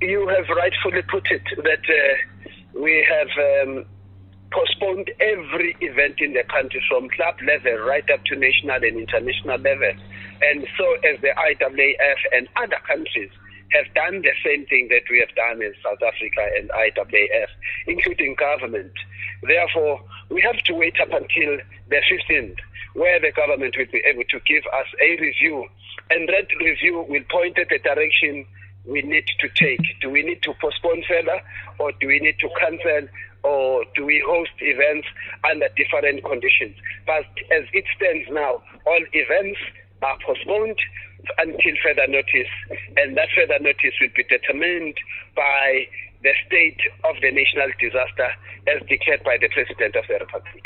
You have rightfully put it that uh, we have um, postponed every event in the country from club level right up to national and international level. And so, as the IAAF and other countries have done the same thing that we have done in South Africa and IAAF, including government. Therefore, we have to wait up until the 15th, where the government will be able to give us a review. And that review will point at the direction we need to take. Do we need to postpone further, or do we need to cancel, or do we host events under different conditions? But as it stands now, all events are postponed until further notice, and that further notice will be determined by the state of the national disaster as declared by the President of the Republic.